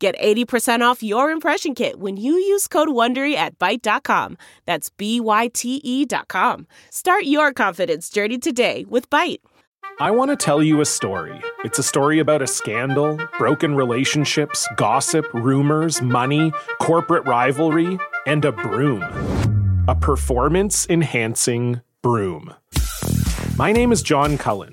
Get 80% off your impression kit when you use code WONDERY at Byte.com. That's B-Y-T-E dot com. Start your confidence journey today with Byte. I want to tell you a story. It's a story about a scandal, broken relationships, gossip, rumors, money, corporate rivalry, and a broom. A performance enhancing broom. My name is John Cullen.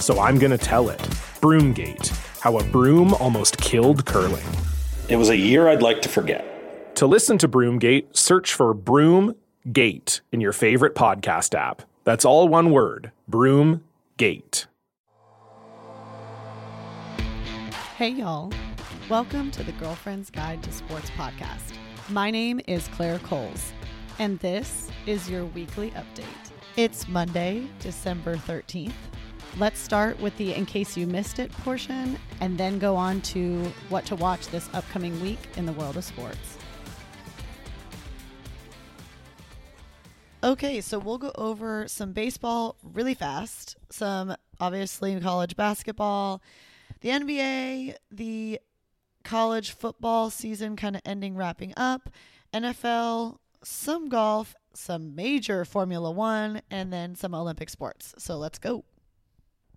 so I'm going to tell it. Broomgate How a Broom Almost Killed Curling. It was a year I'd like to forget. To listen to Broomgate, search for Broomgate in your favorite podcast app. That's all one word Broomgate. Hey, y'all. Welcome to the Girlfriend's Guide to Sports podcast. My name is Claire Coles, and this is your weekly update. It's Monday, December 13th. Let's start with the in case you missed it portion and then go on to what to watch this upcoming week in the world of sports. Okay, so we'll go over some baseball really fast, some obviously college basketball, the NBA, the college football season kind of ending, wrapping up, NFL, some golf, some major Formula One, and then some Olympic sports. So let's go.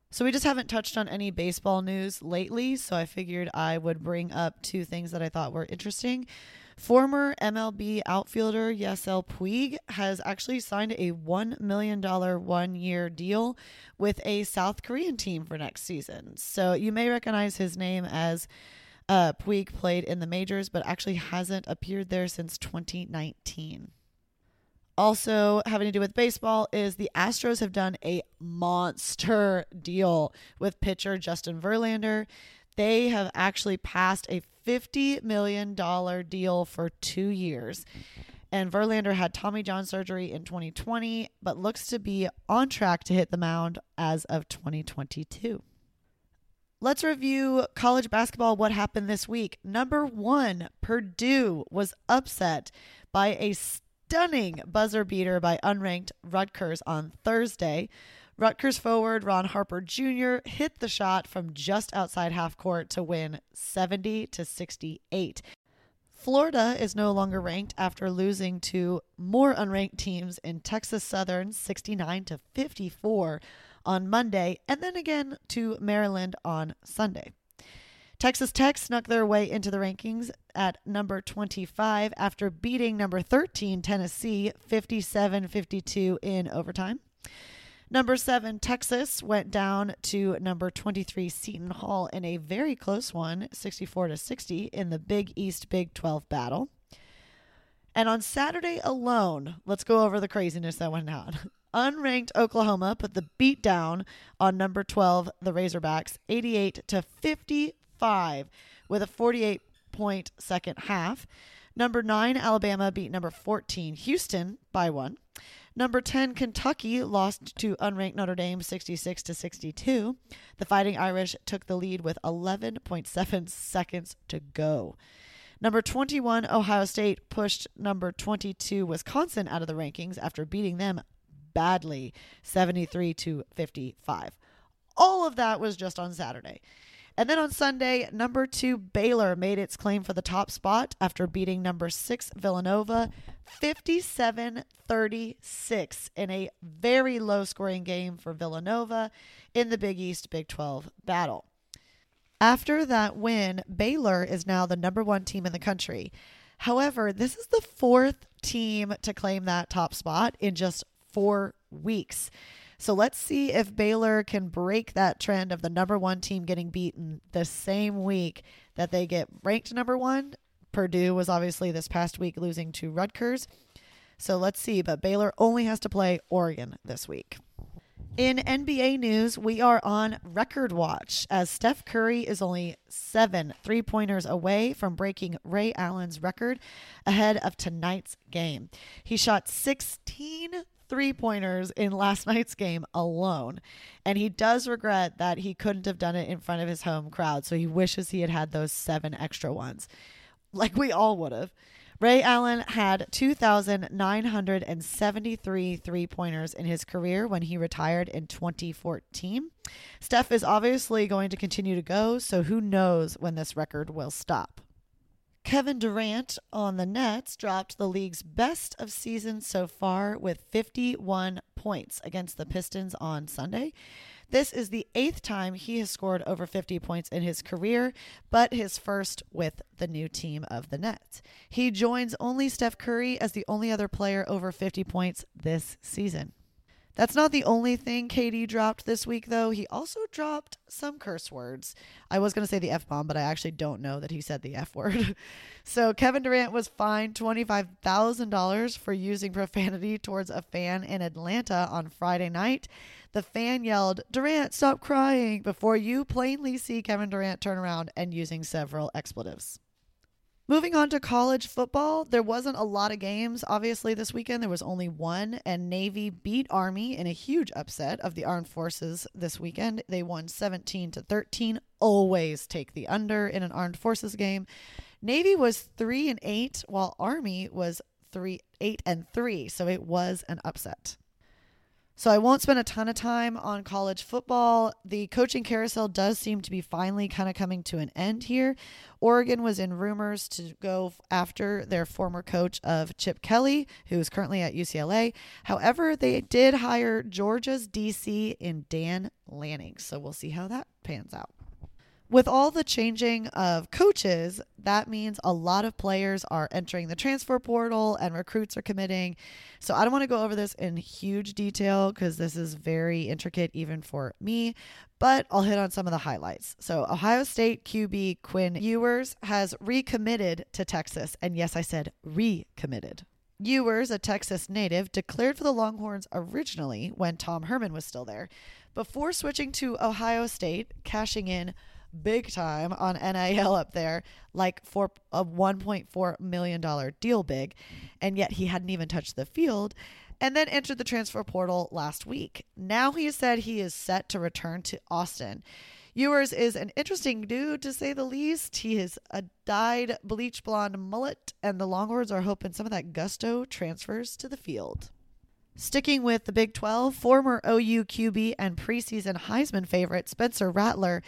So we just haven't touched on any baseball news lately, so I figured I would bring up two things that I thought were interesting. Former MLB outfielder Yasiel Puig has actually signed a $1 million one year deal with a South Korean team for next season. So you may recognize his name as uh, Puig played in the majors, but actually hasn't appeared there since 2019. Also, having to do with baseball, is the Astros have done a monster deal with pitcher Justin Verlander. They have actually passed a $50 million deal for two years. And Verlander had Tommy John surgery in 2020, but looks to be on track to hit the mound as of 2022. Let's review college basketball. What happened this week? Number one, Purdue was upset by a stunning buzzer beater by unranked Rutgers on Thursday. Rutgers forward Ron Harper Jr. hit the shot from just outside half court to win 70 to 68. Florida is no longer ranked after losing to more unranked teams in Texas Southern 69 to 54 on Monday and then again to Maryland on Sunday. Texas Tech snuck their way into the rankings at number 25 after beating number 13 Tennessee 57 52 in overtime. Number 7 Texas went down to number 23 Seton Hall in a very close one 64 to 60 in the Big East Big 12 battle. And on Saturday alone, let's go over the craziness that went on. Unranked Oklahoma put the beat down on number 12, the Razorbacks, 88 to 50 five with a 48 point second half. Number nine, Alabama beat number 14, Houston, by one. Number 10, Kentucky lost to unranked Notre Dame 66 to 62. The Fighting Irish took the lead with 11.7 seconds to go. Number 21, Ohio State pushed number 22, Wisconsin, out of the rankings after beating them badly 73 to 55. All of that was just on Saturday. And then on Sunday, number two Baylor made its claim for the top spot after beating number six Villanova 57 36 in a very low scoring game for Villanova in the Big East Big 12 battle. After that win, Baylor is now the number one team in the country. However, this is the fourth team to claim that top spot in just four weeks. So let's see if Baylor can break that trend of the number one team getting beaten the same week that they get ranked number one. Purdue was obviously this past week losing to Rutgers. So let's see. But Baylor only has to play Oregon this week. In NBA news, we are on record watch as Steph Curry is only seven three pointers away from breaking Ray Allen's record ahead of tonight's game. He shot 16 three pointers in last night's game alone. And he does regret that he couldn't have done it in front of his home crowd. So he wishes he had had those seven extra ones, like we all would have. Ray Allen had 2,973 three pointers in his career when he retired in 2014. Steph is obviously going to continue to go, so who knows when this record will stop. Kevin Durant on the Nets dropped the league's best of season so far with 51 points against the Pistons on Sunday. This is the eighth time he has scored over 50 points in his career, but his first with the new team of the Nets. He joins only Steph Curry as the only other player over 50 points this season. That's not the only thing KD dropped this week, though. He also dropped some curse words. I was going to say the F bomb, but I actually don't know that he said the F word. so Kevin Durant was fined $25,000 for using profanity towards a fan in Atlanta on Friday night. The fan yelled, Durant, stop crying, before you plainly see Kevin Durant turn around and using several expletives. Moving on to college football, there wasn't a lot of games. Obviously, this weekend there was only one, and Navy beat Army in a huge upset of the armed forces this weekend. They won 17 to 13. Always take the under in an armed forces game. Navy was 3 and 8 while Army was 3 8 and 3, so it was an upset. So I won't spend a ton of time on college football. The coaching carousel does seem to be finally kind of coming to an end here. Oregon was in rumors to go after their former coach of Chip Kelly, who is currently at UCLA. However, they did hire Georgia's DC in Dan Lanning. So we'll see how that pans out with all the changing of coaches, that means a lot of players are entering the transfer portal and recruits are committing. So I don't want to go over this in huge detail because this is very intricate even for me, but I'll hit on some of the highlights. So Ohio State QB Quinn Ewers has recommitted to Texas. And yes, I said recommitted. Ewers, a Texas native, declared for the Longhorns originally when Tom Herman was still there, before switching to Ohio State, cashing in big time on NIL up there, like for a $1.4 million deal big. And yet he hadn't even touched the field and then entered the transfer portal last week. Now he said he is set to return to Austin. Ewers is an interesting dude to say the least. He has a dyed bleach blonde mullet, and the Longhorns are hoping some of that gusto transfers to the field. Sticking with the Big 12, former OU QB and preseason Heisman favorite Spencer Rattler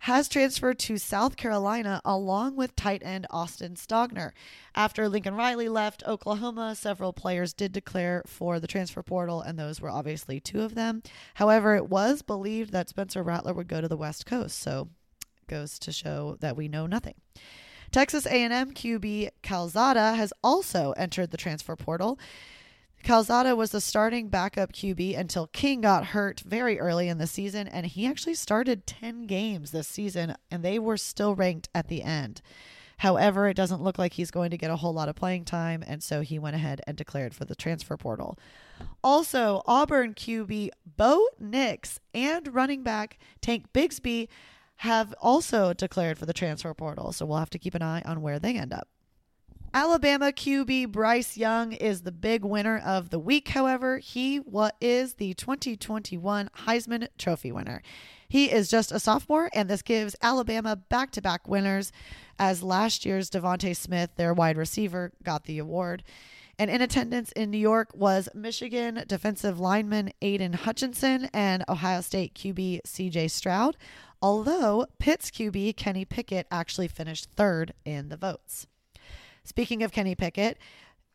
has transferred to South Carolina along with tight end Austin Stogner. After Lincoln Riley left Oklahoma, several players did declare for the transfer portal, and those were obviously two of them. However, it was believed that Spencer Rattler would go to the West Coast, so goes to show that we know nothing. Texas A&M QB Calzada has also entered the transfer portal. Calzada was the starting backup QB until King got hurt very early in the season, and he actually started 10 games this season, and they were still ranked at the end. However, it doesn't look like he's going to get a whole lot of playing time, and so he went ahead and declared for the transfer portal. Also, Auburn QB Bo Nix and running back Tank Bigsby have also declared for the transfer portal, so we'll have to keep an eye on where they end up. Alabama QB Bryce Young is the big winner of the week. However, he what is the 2021 Heisman Trophy winner. He is just a sophomore, and this gives Alabama back-to-back winners, as last year's DeVonta Smith, their wide receiver, got the award. And in attendance in New York was Michigan defensive lineman Aidan Hutchinson and Ohio State QB CJ Stroud, although Pitt's QB Kenny Pickett actually finished third in the votes. Speaking of Kenny Pickett,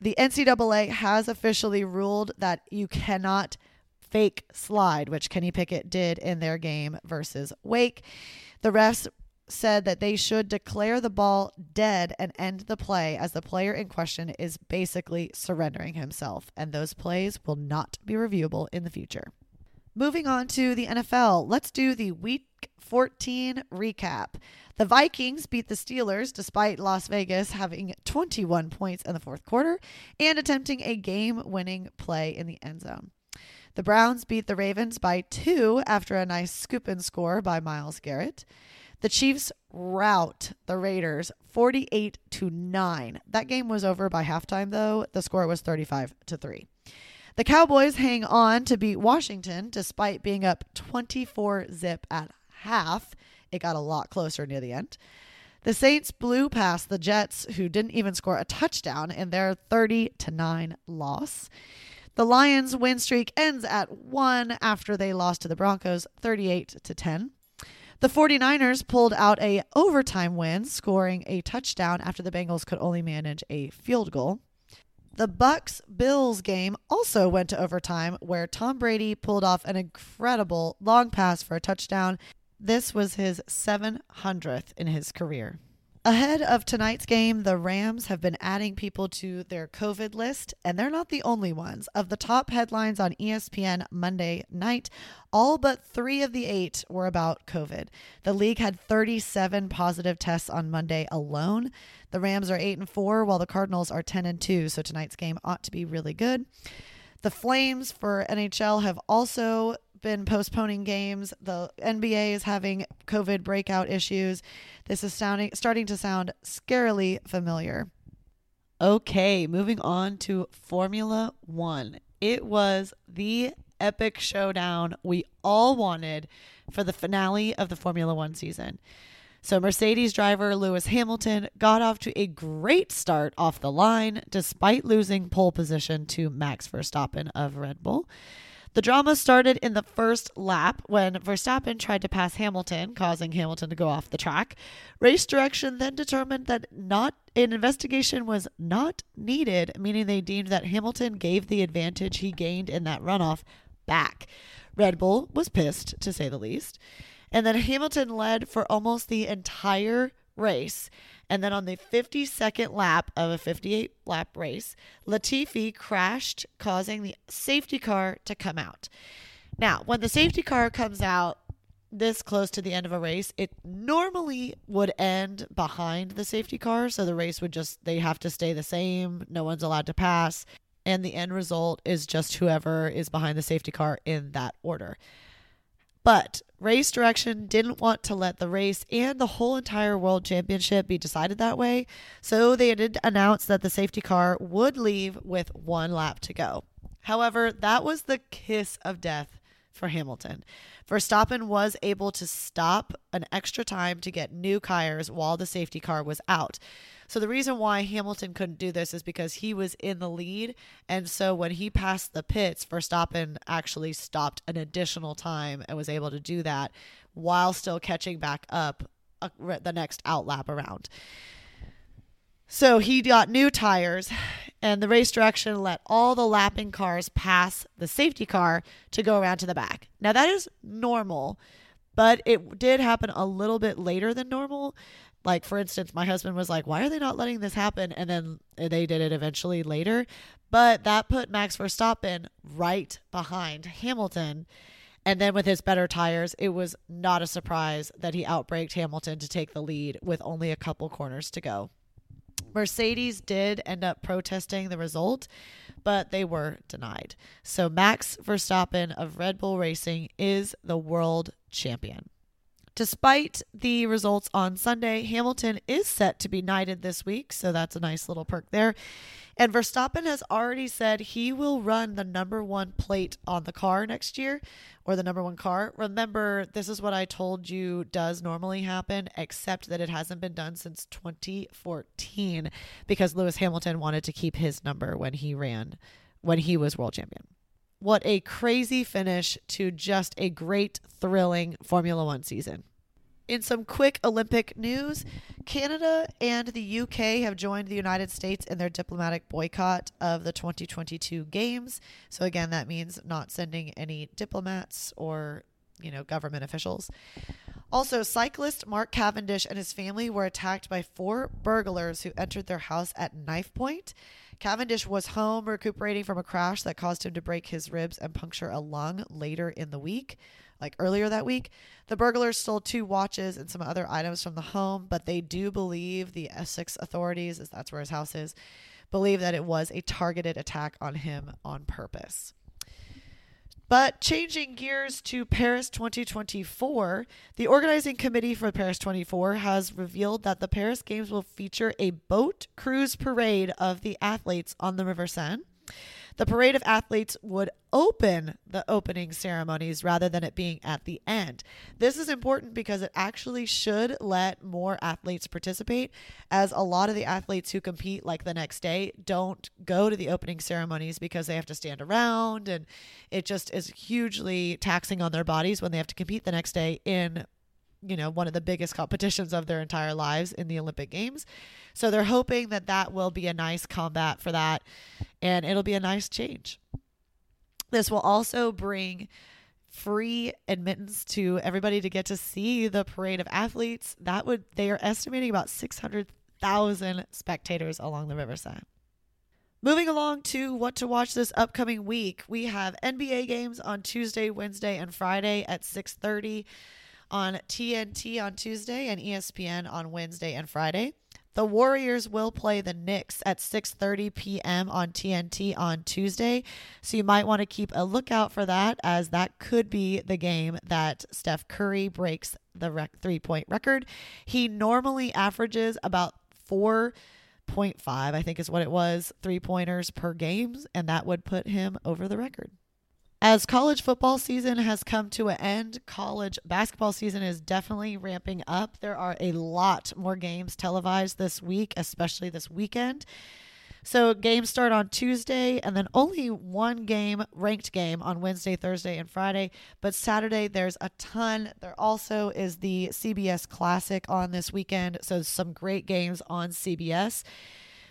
the NCAA has officially ruled that you cannot fake slide, which Kenny Pickett did in their game versus Wake. The refs said that they should declare the ball dead and end the play as the player in question is basically surrendering himself, and those plays will not be reviewable in the future. Moving on to the NFL, let's do the week 14 recap. The Vikings beat the Steelers despite Las Vegas having 21 points in the fourth quarter and attempting a game winning play in the end zone. The Browns beat the Ravens by two after a nice scoop and score by Myles Garrett. The Chiefs rout the Raiders 48 to 9. That game was over by halftime though. The score was 35 to 3. The Cowboys hang on to beat Washington despite being up 24 zip at half. It got a lot closer near the end. The Saints blew past the Jets, who didn't even score a touchdown in their 30 to 9 loss. The Lions' win streak ends at 1 after they lost to the Broncos 38 to 10. The 49ers pulled out a overtime win, scoring a touchdown after the Bengals could only manage a field goal. The Bucs Bills game also went to overtime where Tom Brady pulled off an incredible long pass for a touchdown. This was his 700th in his career. Ahead of tonight's game, the Rams have been adding people to their COVID list, and they're not the only ones. Of the top headlines on ESPN Monday night, all but three of the eight were about COVID. The league had 37 positive tests on Monday alone. The Rams are 8 and 4, while the Cardinals are 10 and 2, so tonight's game ought to be really good. The Flames for NHL have also been postponing games. The NBA is having COVID breakout issues. This is sounding starting to sound scarily familiar. Okay, moving on to Formula 1. It was the epic showdown we all wanted for the finale of the Formula 1 season. So, Mercedes driver Lewis Hamilton got off to a great start off the line despite losing pole position to Max Verstappen of Red Bull. The drama started in the first lap when Verstappen tried to pass Hamilton, causing Hamilton to go off the track. Race direction then determined that not an investigation was not needed, meaning they deemed that Hamilton gave the advantage he gained in that runoff back. Red Bull was pissed, to say the least. And then Hamilton led for almost the entire race. And then on the 52nd lap of a 58 lap race, Latifi crashed, causing the safety car to come out. Now, when the safety car comes out this close to the end of a race, it normally would end behind the safety car. So the race would just, they have to stay the same. No one's allowed to pass. And the end result is just whoever is behind the safety car in that order. But race direction didn't want to let the race and the whole entire world championship be decided that way. So they did announce that the safety car would leave with one lap to go. However, that was the kiss of death for Hamilton. Verstappen was able to stop an extra time to get new tires while the safety car was out. So the reason why Hamilton couldn't do this is because he was in the lead. And so when he passed the pits, Verstappen actually stopped an additional time and was able to do that while still catching back up uh, the next outlap around. So he got new tires, and the race direction let all the lapping cars pass the safety car to go around to the back. Now, that is normal, but it did happen a little bit later than normal. Like, for instance, my husband was like, Why are they not letting this happen? And then they did it eventually later. But that put Max Verstappen right behind Hamilton. And then with his better tires, it was not a surprise that he outbraked Hamilton to take the lead with only a couple corners to go. Mercedes did end up protesting the result, but they were denied. So Max Verstappen of Red Bull Racing is the world champion. Despite the results on Sunday, Hamilton is set to be knighted this week, so that's a nice little perk there. And Verstappen has already said he will run the number one plate on the car next year, or the number one car. Remember, this is what I told you does normally happen, except that it hasn't been done since 2014 because Lewis Hamilton wanted to keep his number when he ran, when he was world champion. What a crazy finish to just a great, thrilling Formula One season. In some quick Olympic news, Canada and the UK have joined the United States in their diplomatic boycott of the 2022 Games. So, again, that means not sending any diplomats or, you know, government officials. Also, cyclist Mark Cavendish and his family were attacked by four burglars who entered their house at knife point. Cavendish was home recuperating from a crash that caused him to break his ribs and puncture a lung later in the week, like earlier that week. The burglars stole two watches and some other items from the home, but they do believe the Essex authorities, as that's where his house is, believe that it was a targeted attack on him on purpose. But changing gears to Paris 2024, the organizing committee for Paris 24 has revealed that the Paris Games will feature a boat cruise parade of the athletes on the River Seine. The parade of athletes would open the opening ceremonies rather than it being at the end. This is important because it actually should let more athletes participate, as a lot of the athletes who compete like the next day don't go to the opening ceremonies because they have to stand around and it just is hugely taxing on their bodies when they have to compete the next day in you know, one of the biggest competitions of their entire lives in the Olympic Games. So they're hoping that that will be a nice combat for that and it'll be a nice change. This will also bring free admittance to everybody to get to see the parade of athletes. That would they are estimating about 600,000 spectators along the riverside. Moving along to what to watch this upcoming week, we have NBA games on Tuesday, Wednesday, and Friday at 6:30 on TNT on Tuesday and ESPN on Wednesday and Friday. The Warriors will play the Knicks at 6:30 p.m. on TNT on Tuesday, so you might want to keep a lookout for that as that could be the game that Steph Curry breaks the rec- three-point record. He normally averages about 4.5, I think is what it was, three-pointers per game, and that would put him over the record. As college football season has come to an end, college basketball season is definitely ramping up. There are a lot more games televised this week, especially this weekend. So games start on Tuesday and then only one game, ranked game on Wednesday, Thursday, and Friday. But Saturday there's a ton. There also is the CBS Classic on this weekend. So some great games on CBS.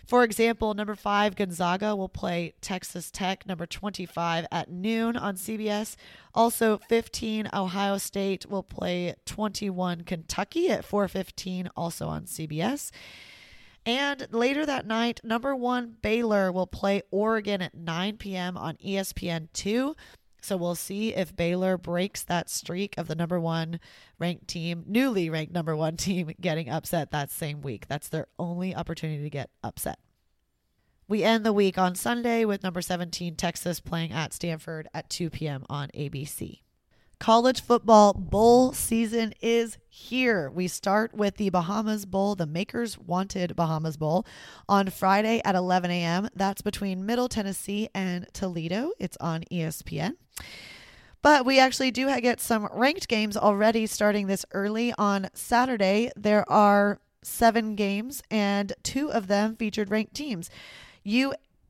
For example, number five, Gonzaga will play Texas Tech, number 25 at noon on CBS. Also, 15, Ohio State will play 21, Kentucky at 4:15, also on CBS. And later that night, number one, Baylor will play Oregon at 9 p.m. on ESPN2. So we'll see if Baylor breaks that streak of the number one ranked team, newly ranked number one team, getting upset that same week. That's their only opportunity to get upset. We end the week on Sunday with number 17, Texas, playing at Stanford at 2 p.m. on ABC. College football bowl season is here. We start with the Bahamas Bowl, the Makers Wanted Bahamas Bowl, on Friday at 11 a.m. That's between Middle Tennessee and Toledo. It's on ESPN. But we actually do get some ranked games already starting this early on Saturday. There are seven games, and two of them featured ranked teams.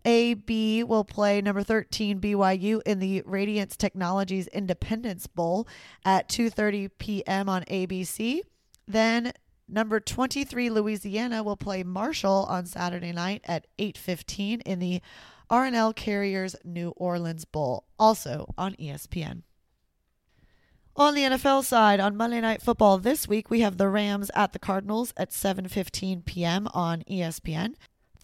UAB will play number 13 BYU in the Radiance Technologies Independence Bowl at 2:30 p.m. on ABC. Then number 23 Louisiana will play Marshall on Saturday night at 8:15 in the R+L Carriers New Orleans Bowl, also on ESPN. On the NFL side, on Monday Night Football this week, we have the Rams at the Cardinals at 7:15 p.m. on ESPN.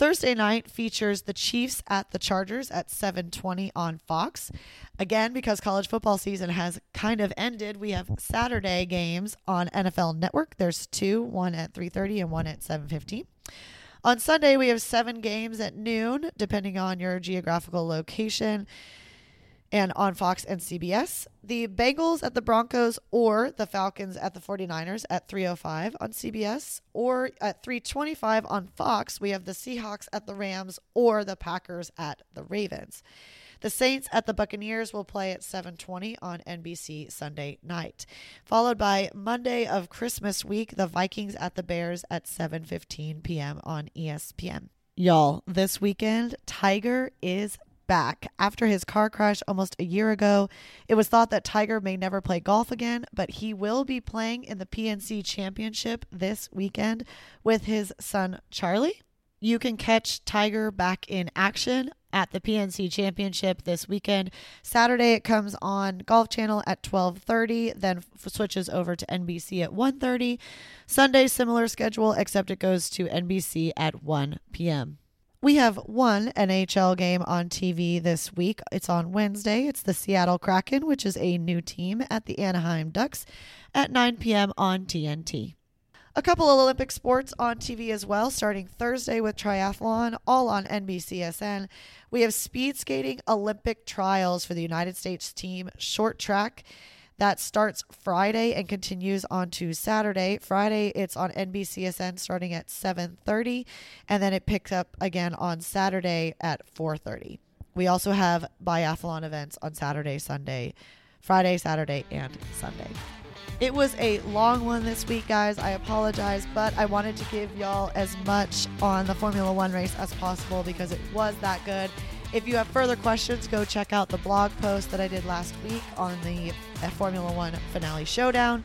Thursday night features the Chiefs at the Chargers at 7:20 on Fox. Again, because college football season has kind of ended, we have Saturday games on NFL Network. There's two, one at 3:30 and one at 7:15. On Sunday, we have seven games at noon, depending on your geographical location and on Fox and CBS. The Bengals at the Broncos or the Falcons at the 49ers at 305 on CBS or at 325 on Fox. We have the Seahawks at the Rams or the Packers at the Ravens. The Saints at the Buccaneers will play at 7:20 on NBC Sunday night. Followed by Monday of Christmas week, the Vikings at the Bears at 7:15 p.m. on ESPN. Y'all, this weekend Tiger is back. After his car crash almost a year ago, it was thought that Tiger may never play golf again, but he will be playing in the PNC Championship this weekend with his son Charlie. You can catch Tiger back in action at the PNC Championship this weekend. Saturday it comes on Golf Channel at 12:30, then f- switches over to NBC at 1:30. Sunday similar schedule except it goes to NBC at 1 p.m. We have one NHL game on TV this week. It's on Wednesday. It's the Seattle Kraken, which is a new team at the Anaheim Ducks at 9 p.m. on TNT. A couple of Olympic sports on TV as well, starting Thursday with triathlon, all on NBCSN. We have speed skating Olympic trials for the United States team, short track. That starts Friday and continues on to Saturday. Friday it's on NBCSN starting at 7:30 and then it picks up again on Saturday at 4:30. We also have biathlon events on Saturday, Sunday, Friday, Saturday, and Sunday. It was a long one this week, guys. I apologize, but I wanted to give y'all as much on the Formula One race as possible because it was that good. If you have further questions, go check out the blog post that I did last week on the uh, Formula One finale showdown.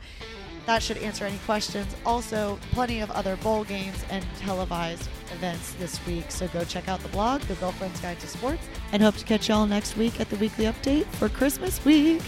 That should answer any questions. Also, plenty of other bowl games and televised events this week. So go check out the blog, The Girlfriend's Guide to Sports, and hope to catch y'all next week at the weekly update for Christmas week.